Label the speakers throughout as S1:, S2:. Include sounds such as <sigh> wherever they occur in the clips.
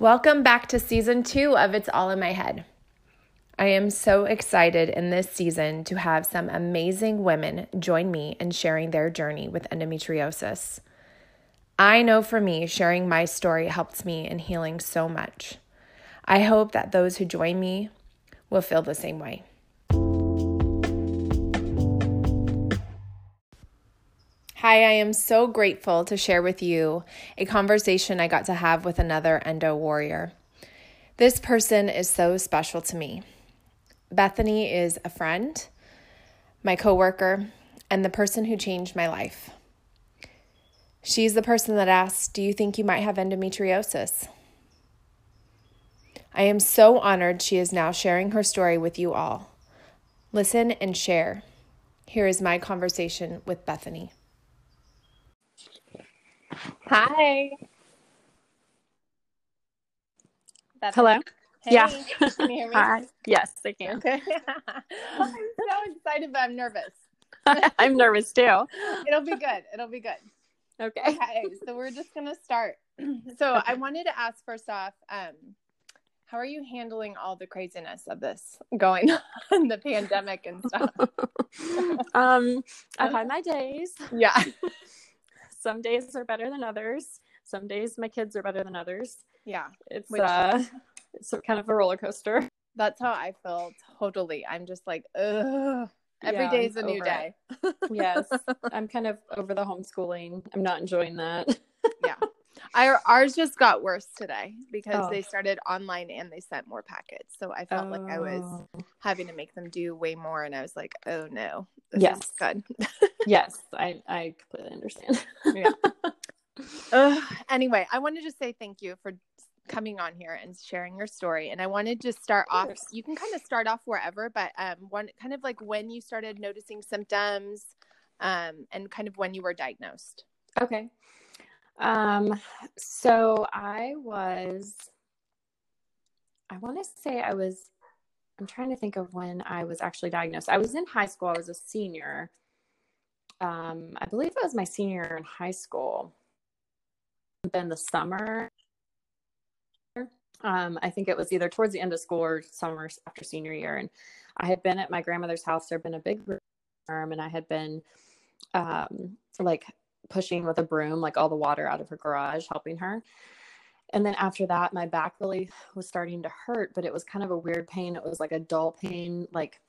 S1: Welcome back to season two of It's All in My Head. I am so excited in this season to have some amazing women join me in sharing their journey with endometriosis. I know for me, sharing my story helps me in healing so much. I hope that those who join me will feel the same way. Hi, I am so grateful to share with you a conversation I got to have with another endo warrior. This person is so special to me. Bethany is a friend, my coworker, and the person who changed my life. She's the person that asked, Do you think you might have endometriosis? I am so honored she is now sharing her story with you all. Listen and share. Here is my conversation with Bethany. Hi.
S2: Bethany. Hello.
S1: Hey,
S2: yeah.
S1: Can you hear me?
S2: Hi. Yes, I can.
S1: Okay. <laughs> I'm so excited, but I'm nervous. <laughs>
S2: I'm nervous too.
S1: It'll be good. It'll be good.
S2: Okay.
S1: Okay. So we're just gonna start. <clears throat> So I wanted to ask first off, um, how are you handling all the craziness of this going <laughs> on, the pandemic and stuff?
S2: um, I've had my days.
S1: Yeah.
S2: Some days are better than others. Some days my kids are better than others.
S1: Yeah.
S2: It's
S1: Which-
S2: uh it's kind of a roller coaster.
S1: That's how I feel totally. I'm just like, ugh. Every
S2: Yeah,
S1: day's a
S2: I'm
S1: new day. <laughs>
S2: Yes. I'm kind of over the homeschooling. I'm not enjoying that.
S1: yeah. Our, ours just got worse today because
S2: Oh.
S1: they started online and they sent more packets. So I felt like I was
S2: Oh.
S1: having to make them do way more. And I was like, oh no, this
S2: Yes.
S1: is <laughs> good.
S2: Yes, I I completely understand.
S1: Yeah. <laughs> Ugh. anyway, I wanted to say thank you for coming on here and sharing your story. And I wanted to start
S2: Of
S1: off. You can kind of start off wherever, but um, one kind of like when you started noticing symptoms, um, and kind of when you were diagnosed.
S2: Okay. Um, so I was, I want to say I was, I'm trying to think of when I was actually diagnosed. I was in high school, I was a senior. Um, I believe it was my senior year in high school. Then the summer, um, I think it was either towards the end of school or summer after senior year. And I had been at my grandmother's house. There had been a big room, and I had been um, like pushing with a broom like all the water out of her garage helping her. And then after that my back really was starting to hurt but it was kind of a weird pain. It was like a dull pain like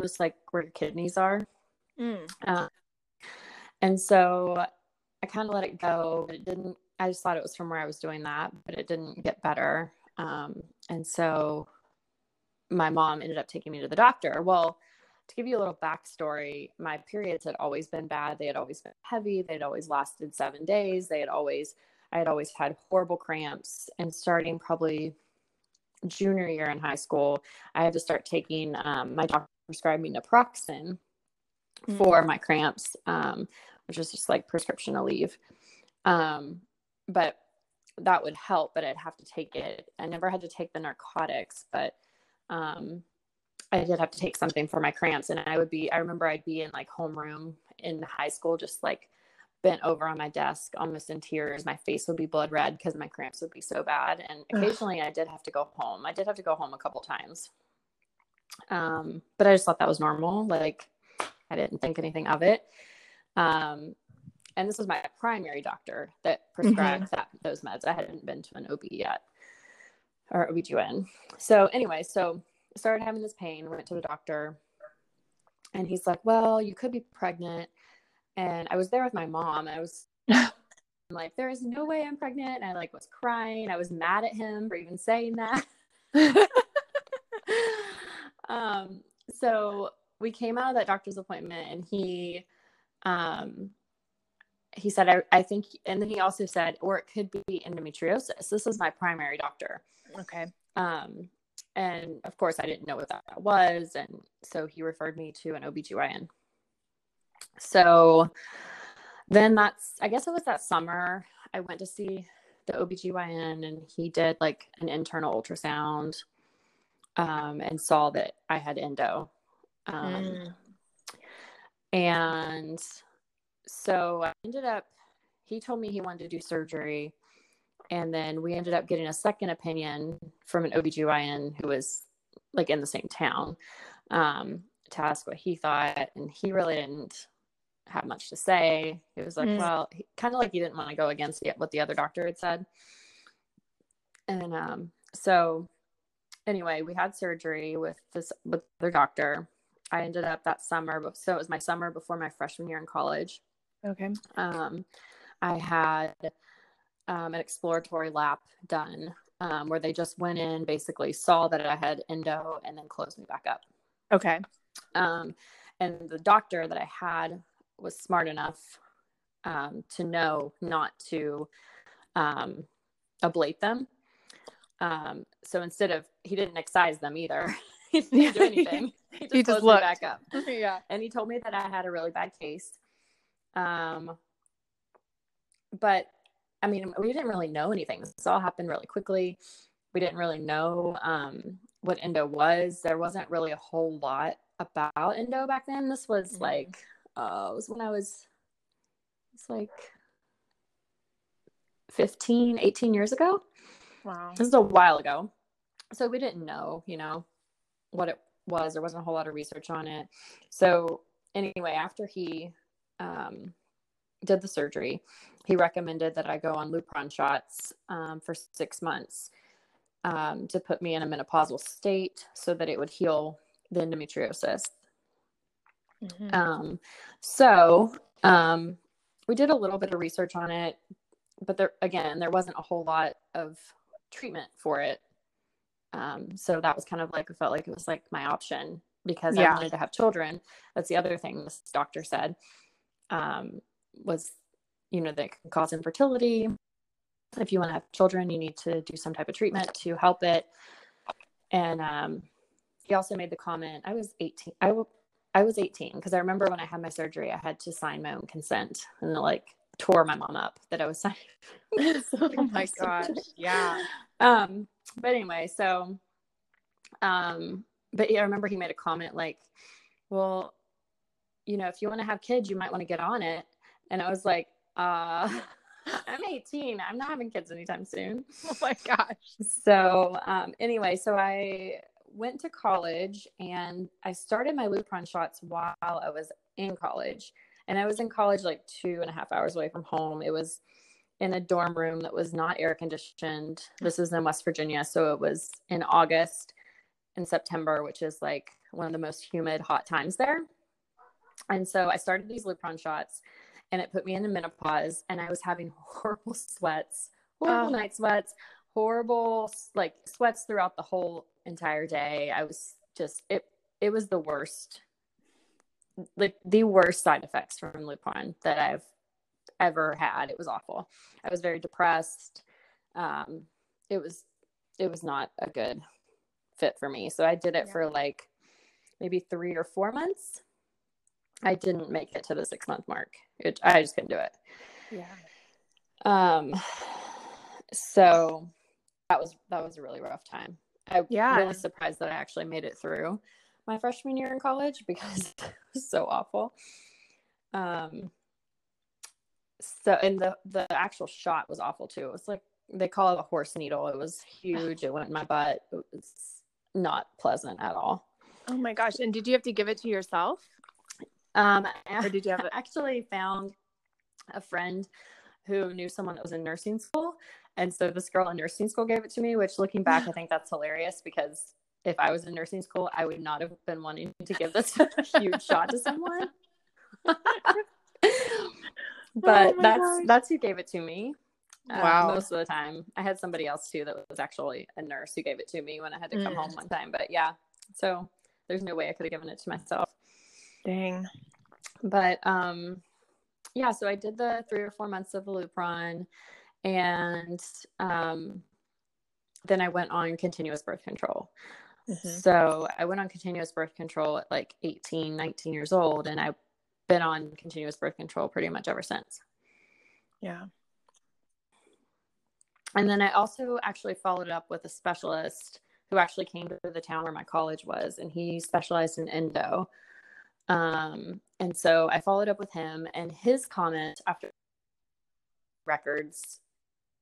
S2: just like where your kidneys are. Uh, and so i kind of let it go but it didn't i just thought it was from where i was doing that but it didn't get better. Um, and so my mom ended up taking me to the doctor. Well to give you a little backstory, my periods had always been bad. They had always been heavy. They'd always lasted seven days. They had always, I had always had horrible cramps. And starting probably junior year in high school, I had to start taking, um, my doctor prescribed me naproxen for my cramps, um, which is just like prescription Aleve. Um, but that would help, but I'd have to take it. I never had to take the narcotics, but um, I did have to take something for my cramps. And I would be, I remember I'd be in like homeroom in high school, just like bent over on my desk, almost in tears. My face would be blood red because my cramps would be so bad. And occasionally I did have to go home. I did have to go home a couple times. Um, but I just thought that was normal. Like I didn't think anything of it. Um, and this was my primary doctor that prescribed that those meds. I hadn't been to an OB yet or OBGYN. So anyway, so started having this pain, went to the doctor, and he's like, Well, you could be pregnant. And I was there with my mom. I was <laughs> like, There is no way I'm pregnant. And I like was crying. I was mad at him for even saying that. <laughs> um, so we came out of that doctor's appointment and he um he said I, I think and then he also said or it could be endometriosis this is my primary doctor
S1: okay.
S2: um, and of course, I didn't know what that was. And so he referred me to an OBGYN. So then that's, I guess it was that summer, I went to see the OBGYN and he did like an internal ultrasound um, and saw that I had endo. Um,
S1: Mm.
S2: And so I ended up, he told me he wanted to do surgery and then we ended up getting a second opinion from an OBGYN who was like in the same town um, to ask what he thought. And he really didn't have much to say. He was like, mm. well, kind of like he didn't want to go against what the other doctor had said. And um, so anyway, we had surgery with this with their doctor. I ended up that summer, so it was my summer before my freshman year in college.
S1: Okay.
S2: Um, I had um, an exploratory lap done um, where they just went in, basically saw that I had endo, and then closed me back up.
S1: Okay.
S2: Um, and the doctor that I had was smart enough um, to know not to um, ablate them. Um, so instead of he didn't excise them either. <laughs> he didn't do <laughs> anything. <laughs> He just, he just looked back up.
S1: yeah.
S2: And he told me that I had a really bad case. Um, but I mean, we didn't really know anything. This all happened really quickly. We didn't really know um, what endo was. There wasn't really a whole lot about endo back then. This was mm-hmm. like, uh, it was when I was, it's like 15, 18 years ago.
S1: Wow.
S2: This is a while ago. So we didn't know, you know, what it was. There wasn't a whole lot of research on it. So anyway, after he um, did the surgery, he recommended that I go on Lupron shots um, for six months um, to put me in a menopausal state so that it would heal the endometriosis. Mm-hmm. Um, so um, we did a little bit of research on it, but there again, there wasn't a whole lot of treatment for it. Um, so that was kind of like, I felt like it was like my option because yeah. I wanted to have children. That's the other thing this doctor said um, was, you know, that can cause infertility. If you want to have children, you need to do some type of treatment to help it. And um, he also made the comment, I was 18. I, w- I was 18 because I remember when I had my surgery, I had to sign my own consent and like tore my mom up that I was <laughs> signing. <laughs>
S1: oh my gosh. Yeah.
S2: Um, but anyway, so, um, but yeah, I remember he made a comment like, well, you know, if you want to have kids, you might want to get on it. And I was like, uh, <laughs> I'm 18. I'm not having kids anytime soon. <laughs>
S1: Oh my gosh.
S2: So, um, anyway, so I went to college and I started my Lupron shots while I was in college. And I was in college like two and a half hours away from home. It was in a dorm room that was not air conditioned. This is in West Virginia. So it was in August and September, which is like one of the most humid, hot times there. And so I started these Lupron shots and it put me into menopause and I was having horrible <laughs> sweats, horrible oh. night sweats, horrible like sweats throughout the whole entire day. I was just it it was the worst like the worst side effects from Lupron that I've ever had. It was awful. I was very depressed. Um, it was it was not a good fit for me. So I did it yeah. for like maybe three or four months. I didn't make it to the six month mark. It, I just couldn't do it.
S1: Yeah.
S2: Um. So that was that was a really rough time. I yeah. really surprised that I actually made it through my freshman year in college <laughs> because it was so awful. Um, so and the the actual shot was awful too. It was like they call it a horse needle. It was huge. It went in my butt. It was not pleasant at all.
S1: Oh my gosh! And did you have to give it to yourself?
S2: Um, or did you have? <laughs> I actually found a friend who knew someone that was in nursing school, and so this girl in nursing school gave it to me. Which, looking back, I think that's hilarious because if I was in nursing school, I would not have been wanting to give this <laughs> huge shot to someone. <laughs> but oh that's gosh. that's who gave it to me.
S1: Uh, wow.
S2: most of the time, I had somebody else too that was actually a nurse who gave it to me when I had to come mm. home one time. But yeah, so there's no way I could have given it to myself.
S1: Dang.
S2: But um, yeah, so I did the three or four months of the Lupron, and um, then I went on continuous birth control. Mm-hmm. So I went on continuous birth control at like 18, 19 years old, and I've been on continuous birth control pretty much ever since.
S1: Yeah.
S2: And then I also actually followed up with a specialist who actually came to the town where my college was, and he specialized in endo. Um, and so I followed up with him, and his comment after records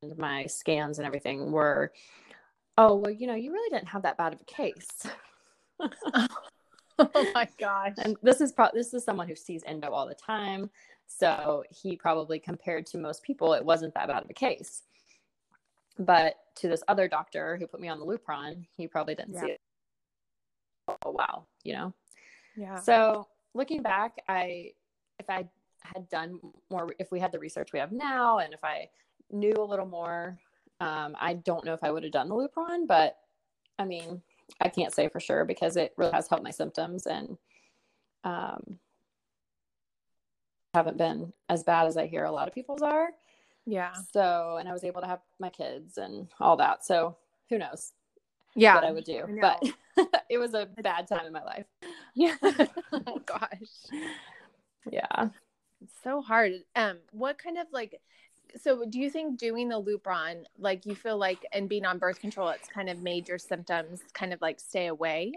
S2: and my scans and everything were, oh, well, you know, you really didn't have that bad of a case. <laughs>
S1: oh my gosh.
S2: And this is pro- this is someone who sees endo all the time. So he probably compared to most people, it wasn't that bad of a case. But to this other doctor who put me on the Lupron, he probably didn't
S1: Yeah.
S2: see it. Oh wow, you know.
S1: Yeah.
S2: So looking back, I if I had done more, if we had the research we have now, and if I knew a little more, um, I don't know if I would have done the Lupron, but I mean, I can't say for sure because it really has helped my symptoms and um, haven't been as bad as I hear a lot of people's are.
S1: yeah.
S2: So, and I was able to have my kids and all that. So, who knows
S1: Yeah.
S2: what I would do?
S1: I.
S2: But <laughs> it was a bad time in my life.
S1: Yeah. <laughs> <laughs> oh gosh.
S2: Yeah.
S1: It's so hard. Um, what kind of like so do you think doing the Lupron, like you feel like and being on birth control, it's kind of made your symptoms kind of like stay away?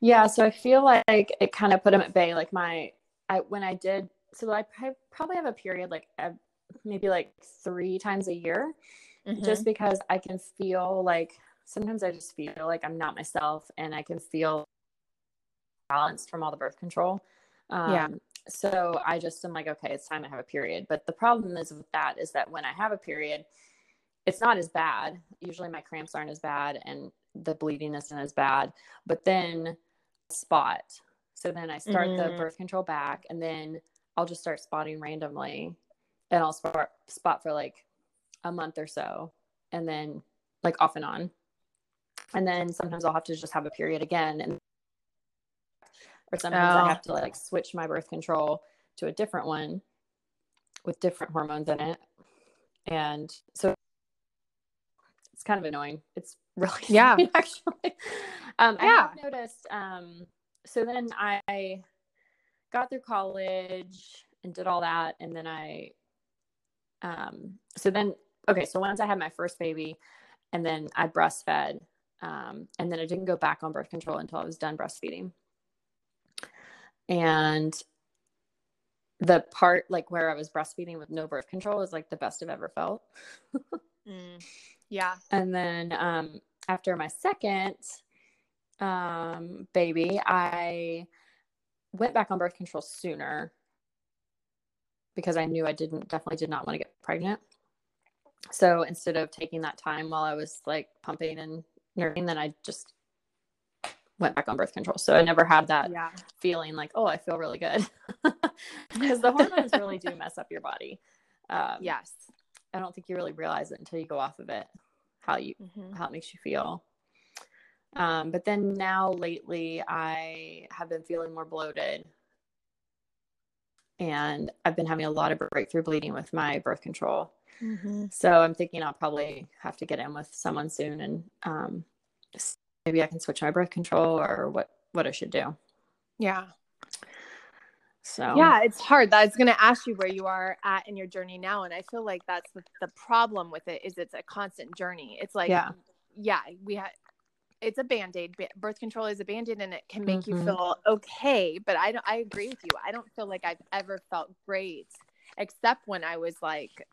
S2: Yeah, so I feel like it kind of put them at bay. Like my, I when I did, so I pri- probably have a period like maybe like three times a year,
S1: Mm-hmm.
S2: just because I can feel like sometimes I just feel like I'm not myself, and I can feel balanced from all the birth control. Um,
S1: Yeah.
S2: So I just am like, okay, it's time to have a period. But the problem is with that is that when I have a period, it's not as bad. Usually my cramps aren't as bad, and the bleeding isn't as bad. But then spot. So then I start the
S1: Mhm.
S2: birth control back, and then I'll just start spotting randomly, and I'll spot spot for like a month or so, and then like off and on, and then sometimes I'll have to just have a period again, and or sometimes
S1: Oh.
S2: I have to like switch my birth control to a different one with different hormones in it, and so it's kind of annoying. It's <laughs> really
S1: Yeah.
S2: annoying, actually. Um, I have noticed. Um, so then I got through college and did all that, and then I, um, so then okay, so once I had my first baby, and then I breastfed, um, and then I didn't go back on birth control until I was done breastfeeding, and the part like where I was breastfeeding with no birth control is like the best I've ever felt. <laughs>
S1: Mm. Yeah.
S2: And then um, after my second um, baby, I went back on birth control sooner because I knew I didn't definitely did not want to get pregnant. So instead of taking that time while I was like pumping and nursing, then I just went back on birth control. So I never had that
S1: Yeah.
S2: feeling like, oh, I feel really good. <laughs> Because the <laughs> hormones really do mess up your body. Um,
S1: Yes.
S2: I don't think you really realize it until you go off of it, how you
S1: Mhm.
S2: how it makes you feel. Um, but then now lately, I have been feeling more bloated, and I've been having a lot of breakthrough bleeding with my birth control.
S1: Mhm.
S2: So I'm thinking I'll probably have to get in with someone soon, and um, maybe I can switch my birth control or what what I should do.
S1: Yeah.
S2: So
S1: Yeah, it's hard. I was going to ask you where you are at in your journey now, and I feel like that's the, the problem with it is it's a constant journey. It's like,
S2: Yeah.
S1: yeah, we had. It's a band aid. Birth control is a band aid, and it can make
S2: Mhm.
S1: you feel okay. But I don't. I agree with you. I don't feel like I've ever felt great, except when I was like,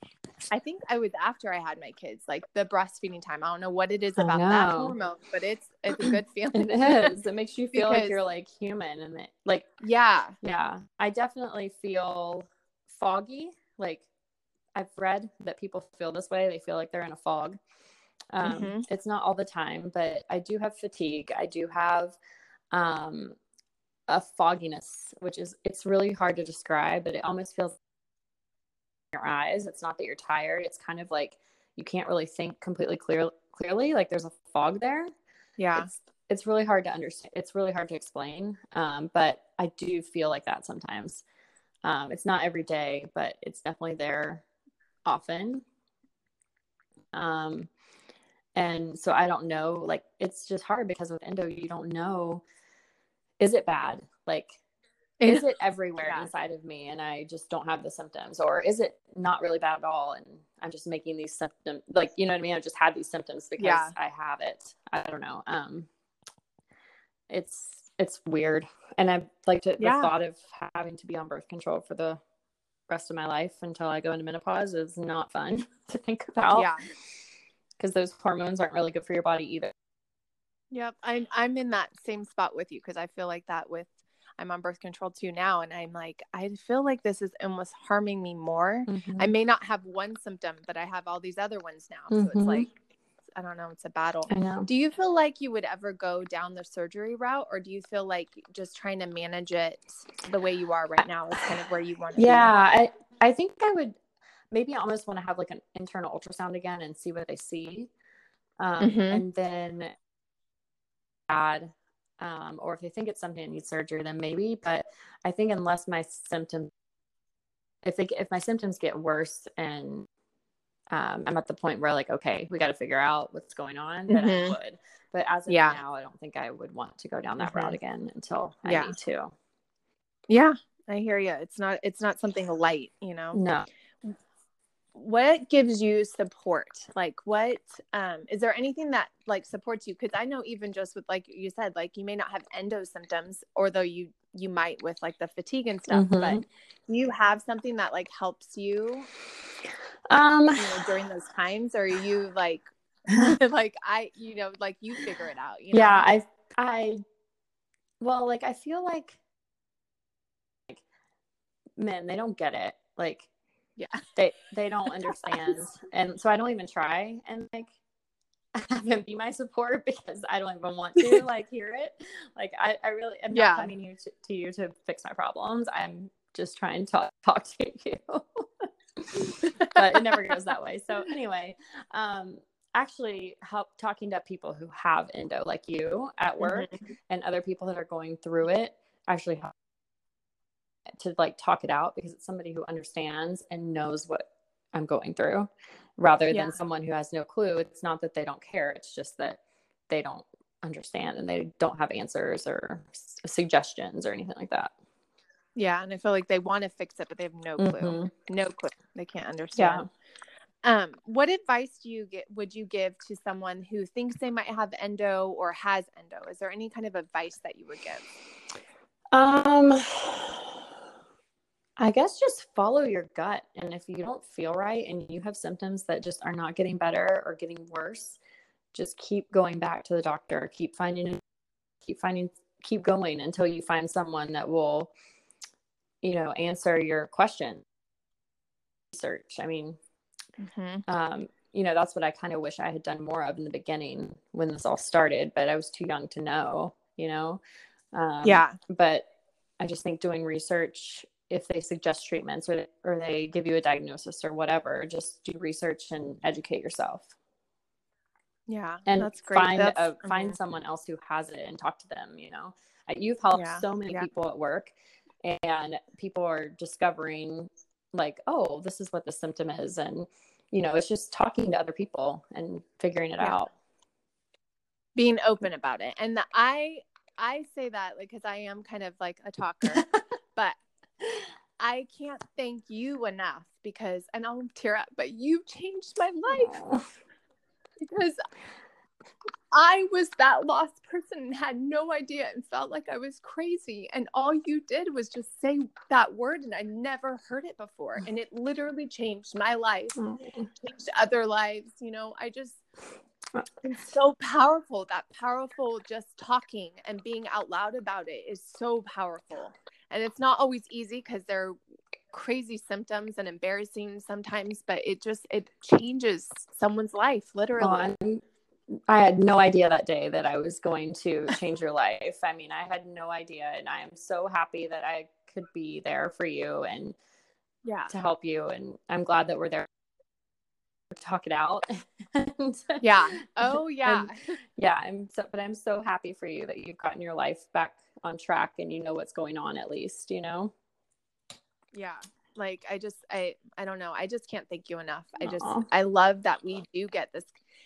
S1: I think I was after I had my kids, like the breastfeeding time. I don't know what it is about that hormone, but it's <clears throat> it's a good feeling.
S2: it is. It makes you feel like you're like human, and it, like
S1: yeah.
S2: Yeah, I definitely feel foggy. Like I've read that people feel this way. They feel like they're in a fog. Um,
S1: Mhm.
S2: It's not all the time, but I do have fatigue. I do have um, a fogginess, which is it's really hard to describe, but it almost feels your eyes. It's not that you're tired. It's kind of like you can't really think completely clear clearly. Like there's a fog there
S1: Yeah.
S2: it's it's really hard to understand it's really hard to explain um, but i do feel like that sometimes um, it's not every day but it's definitely there often um, and so i don't know like it's just hard because with endo you don't know is it bad like is it everywhere
S1: Yeah.
S2: inside of me and i just don't have the symptoms or is it not really bad at all and i'm just making these symptoms like you know what i mean i just had these symptoms because
S1: Yeah.
S2: i have it i don't know um it's it's weird and i like to
S1: Yeah.
S2: the thought of having to be on birth control for the rest of my life until I go into menopause is not fun <laughs> to think about.
S1: Yeah.
S2: Because those hormones aren't really good for your body either.
S1: Yep. I'm I'm in that same spot with you because I feel like that with I'm on birth control too now and I'm like I feel like this is almost harming me more.
S2: Mm-hmm.
S1: I may not have one symptom, but I have all these other ones now. So it's
S2: Mhm.
S1: like I don't know, it's a battle.
S2: I know.
S1: Do you feel like you would ever go down the surgery route or do you feel like just trying to manage it the way you are right now is kind of where you want to
S2: Yeah, I I think I would maybe I almost want to have like an internal ultrasound again and see what they see, um,
S1: Mhm.
S2: and then add, um, or if they think it's something that needs surgery, then maybe. But I think unless my symptoms, if they if my symptoms get worse and um, I'm at the point where like okay, we got to figure out what's going on, then
S1: Mhm.
S2: I would. But as of
S1: Yeah.
S2: now, I don't think I would want to go down that
S1: Mhm.
S2: route again until I
S1: Yeah.
S2: need to.
S1: Yeah, I hear you. It's not it's not something light, you know.
S2: No.
S1: What gives you support? Like what um is there anything that like supports you cuz I know even just with like you said like you may not have endo symptoms although you you might with like the fatigue and stuff,
S2: Mhm.
S1: but you have something that like helps you,
S2: Um.
S1: you know, during those times or are you like <sighs> <laughs> like I you know like you figure it out, you know?
S2: yeah i i well like i feel like like men they don't get it like
S1: Yeah. <laughs>
S2: they they don't understand and so i don't even try and like <laughs> have them be my support <laughs> because i don't even want to like hear it like i i really am
S1: Yeah.
S2: not coming here to, to you to fix my problems i'm just trying to talk, talk to you but it never goes that way. So anyway, um, actually help talking to people who have endo like you at work
S1: Mhm.
S2: and other people that are going through it actually help to like talk it out because it's somebody who understands and knows what I'm going through rather
S1: Yeah.
S2: than someone who has no clue. It's not that they don't care, it's just that they don't understand and they don't have answers or s- suggestions or anything like that.
S1: Yeah, and I feel like they want to fix it but they have no clue.
S2: Mhm.
S1: No clue. They can't understand. Um, what advice do you get would you give to someone who thinks they might have endo or has endo? Is there any kind of advice that you would give?
S2: Um, I guess just follow your gut. And if you don't feel right and you have symptoms that just are not getting better or getting worse, just keep going back to the doctor. Keep finding, keep finding, keep going until you find someone that will, you know, answer your question. Research. I mean, um, you know, that's what I kind of wish I had done more of in the beginning when this all started, but I was too young to know, you know? Um,
S1: Yeah.
S2: but I just think doing research, if they suggest treatments or, or they give you a diagnosis or whatever, just do research and educate yourself
S1: Yeah.
S2: and
S1: that's great.
S2: find
S1: That's-
S2: a, find
S1: mhm.
S2: someone else who has it and talk to them, you know? You've helped
S1: Yeah,
S2: so many
S1: yeah.
S2: people at work and people are discovering like, oh, this is what the symptom is. And, you know, it's just talking to other people and figuring it
S1: Yeah.
S2: out.
S1: being open about it. And the, I I say that like cuz I am kind of like a talker, <laughs> but <laughs> I can't thank you enough because and I'll tear up, but you changed my life. <sighs> because I was that lost person and had no idea and felt like I was crazy. And all you did was just say that word, and I never heard it before. And it literally changed my life, changed other lives. You know, I just, it's so powerful. That powerful just talking and being out loud about it is so powerful. And it's not always easy because they're crazy symptoms and embarrassing sometimes, but it just, it changes someone's life, literally.
S2: I'm, had no idea that day that I was going to change your life. I mean, I had no idea. And I am so happy that I could be there for you and
S1: yeah.
S2: to help you. And I'm glad that we're there talk it out. <laughs> And-
S1: Yeah. <laughs> Oh, yeah.
S2: yeah. I'm so, but I'm so happy for you that you've gotten your life back on track and you know what's going on at least, you know?
S1: yeah. Like I just I I don't know. I just can't thank you enough. I just I love that we do get this.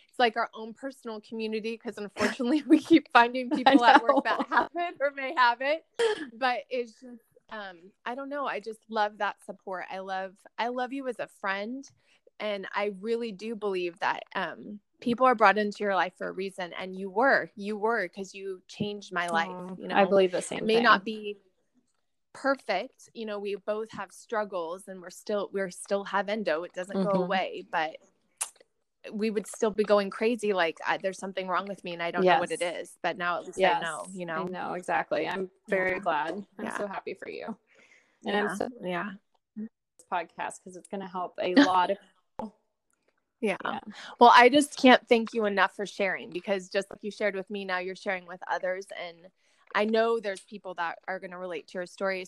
S1: It's like our own personal community because unfortunately <laughs> we keep finding people at work that have it or may have it. But it's just um I don't know. I just love that support. I love I love you as a friend and I really do believe that um people are brought into your life for a reason and you were. You were because you changed my life, you know.
S2: I believe the same
S1: it may
S2: thing.
S1: not be perfect. You know, we both have struggles and we're still we're still have endo. It doesn't go
S2: Mhm.
S1: away, but we would still be going crazy like I, there's something wrong with me and I don't know what it is But now at least
S2: Yes,
S1: I know, you
S2: I
S1: know.
S2: know exactly. I'm very
S1: Yeah.
S2: glad. I'm
S1: Yeah.
S2: so happy for you. And
S1: yeah.
S2: I'm so
S1: yeah.
S2: podcast because it's going to help a <laughs> lot of
S1: Yeah.
S2: Yeah.
S1: Well, I just can't thank you enough for sharing because just like you shared with me, now you're sharing with others. And I know there's people that are going to relate to your story,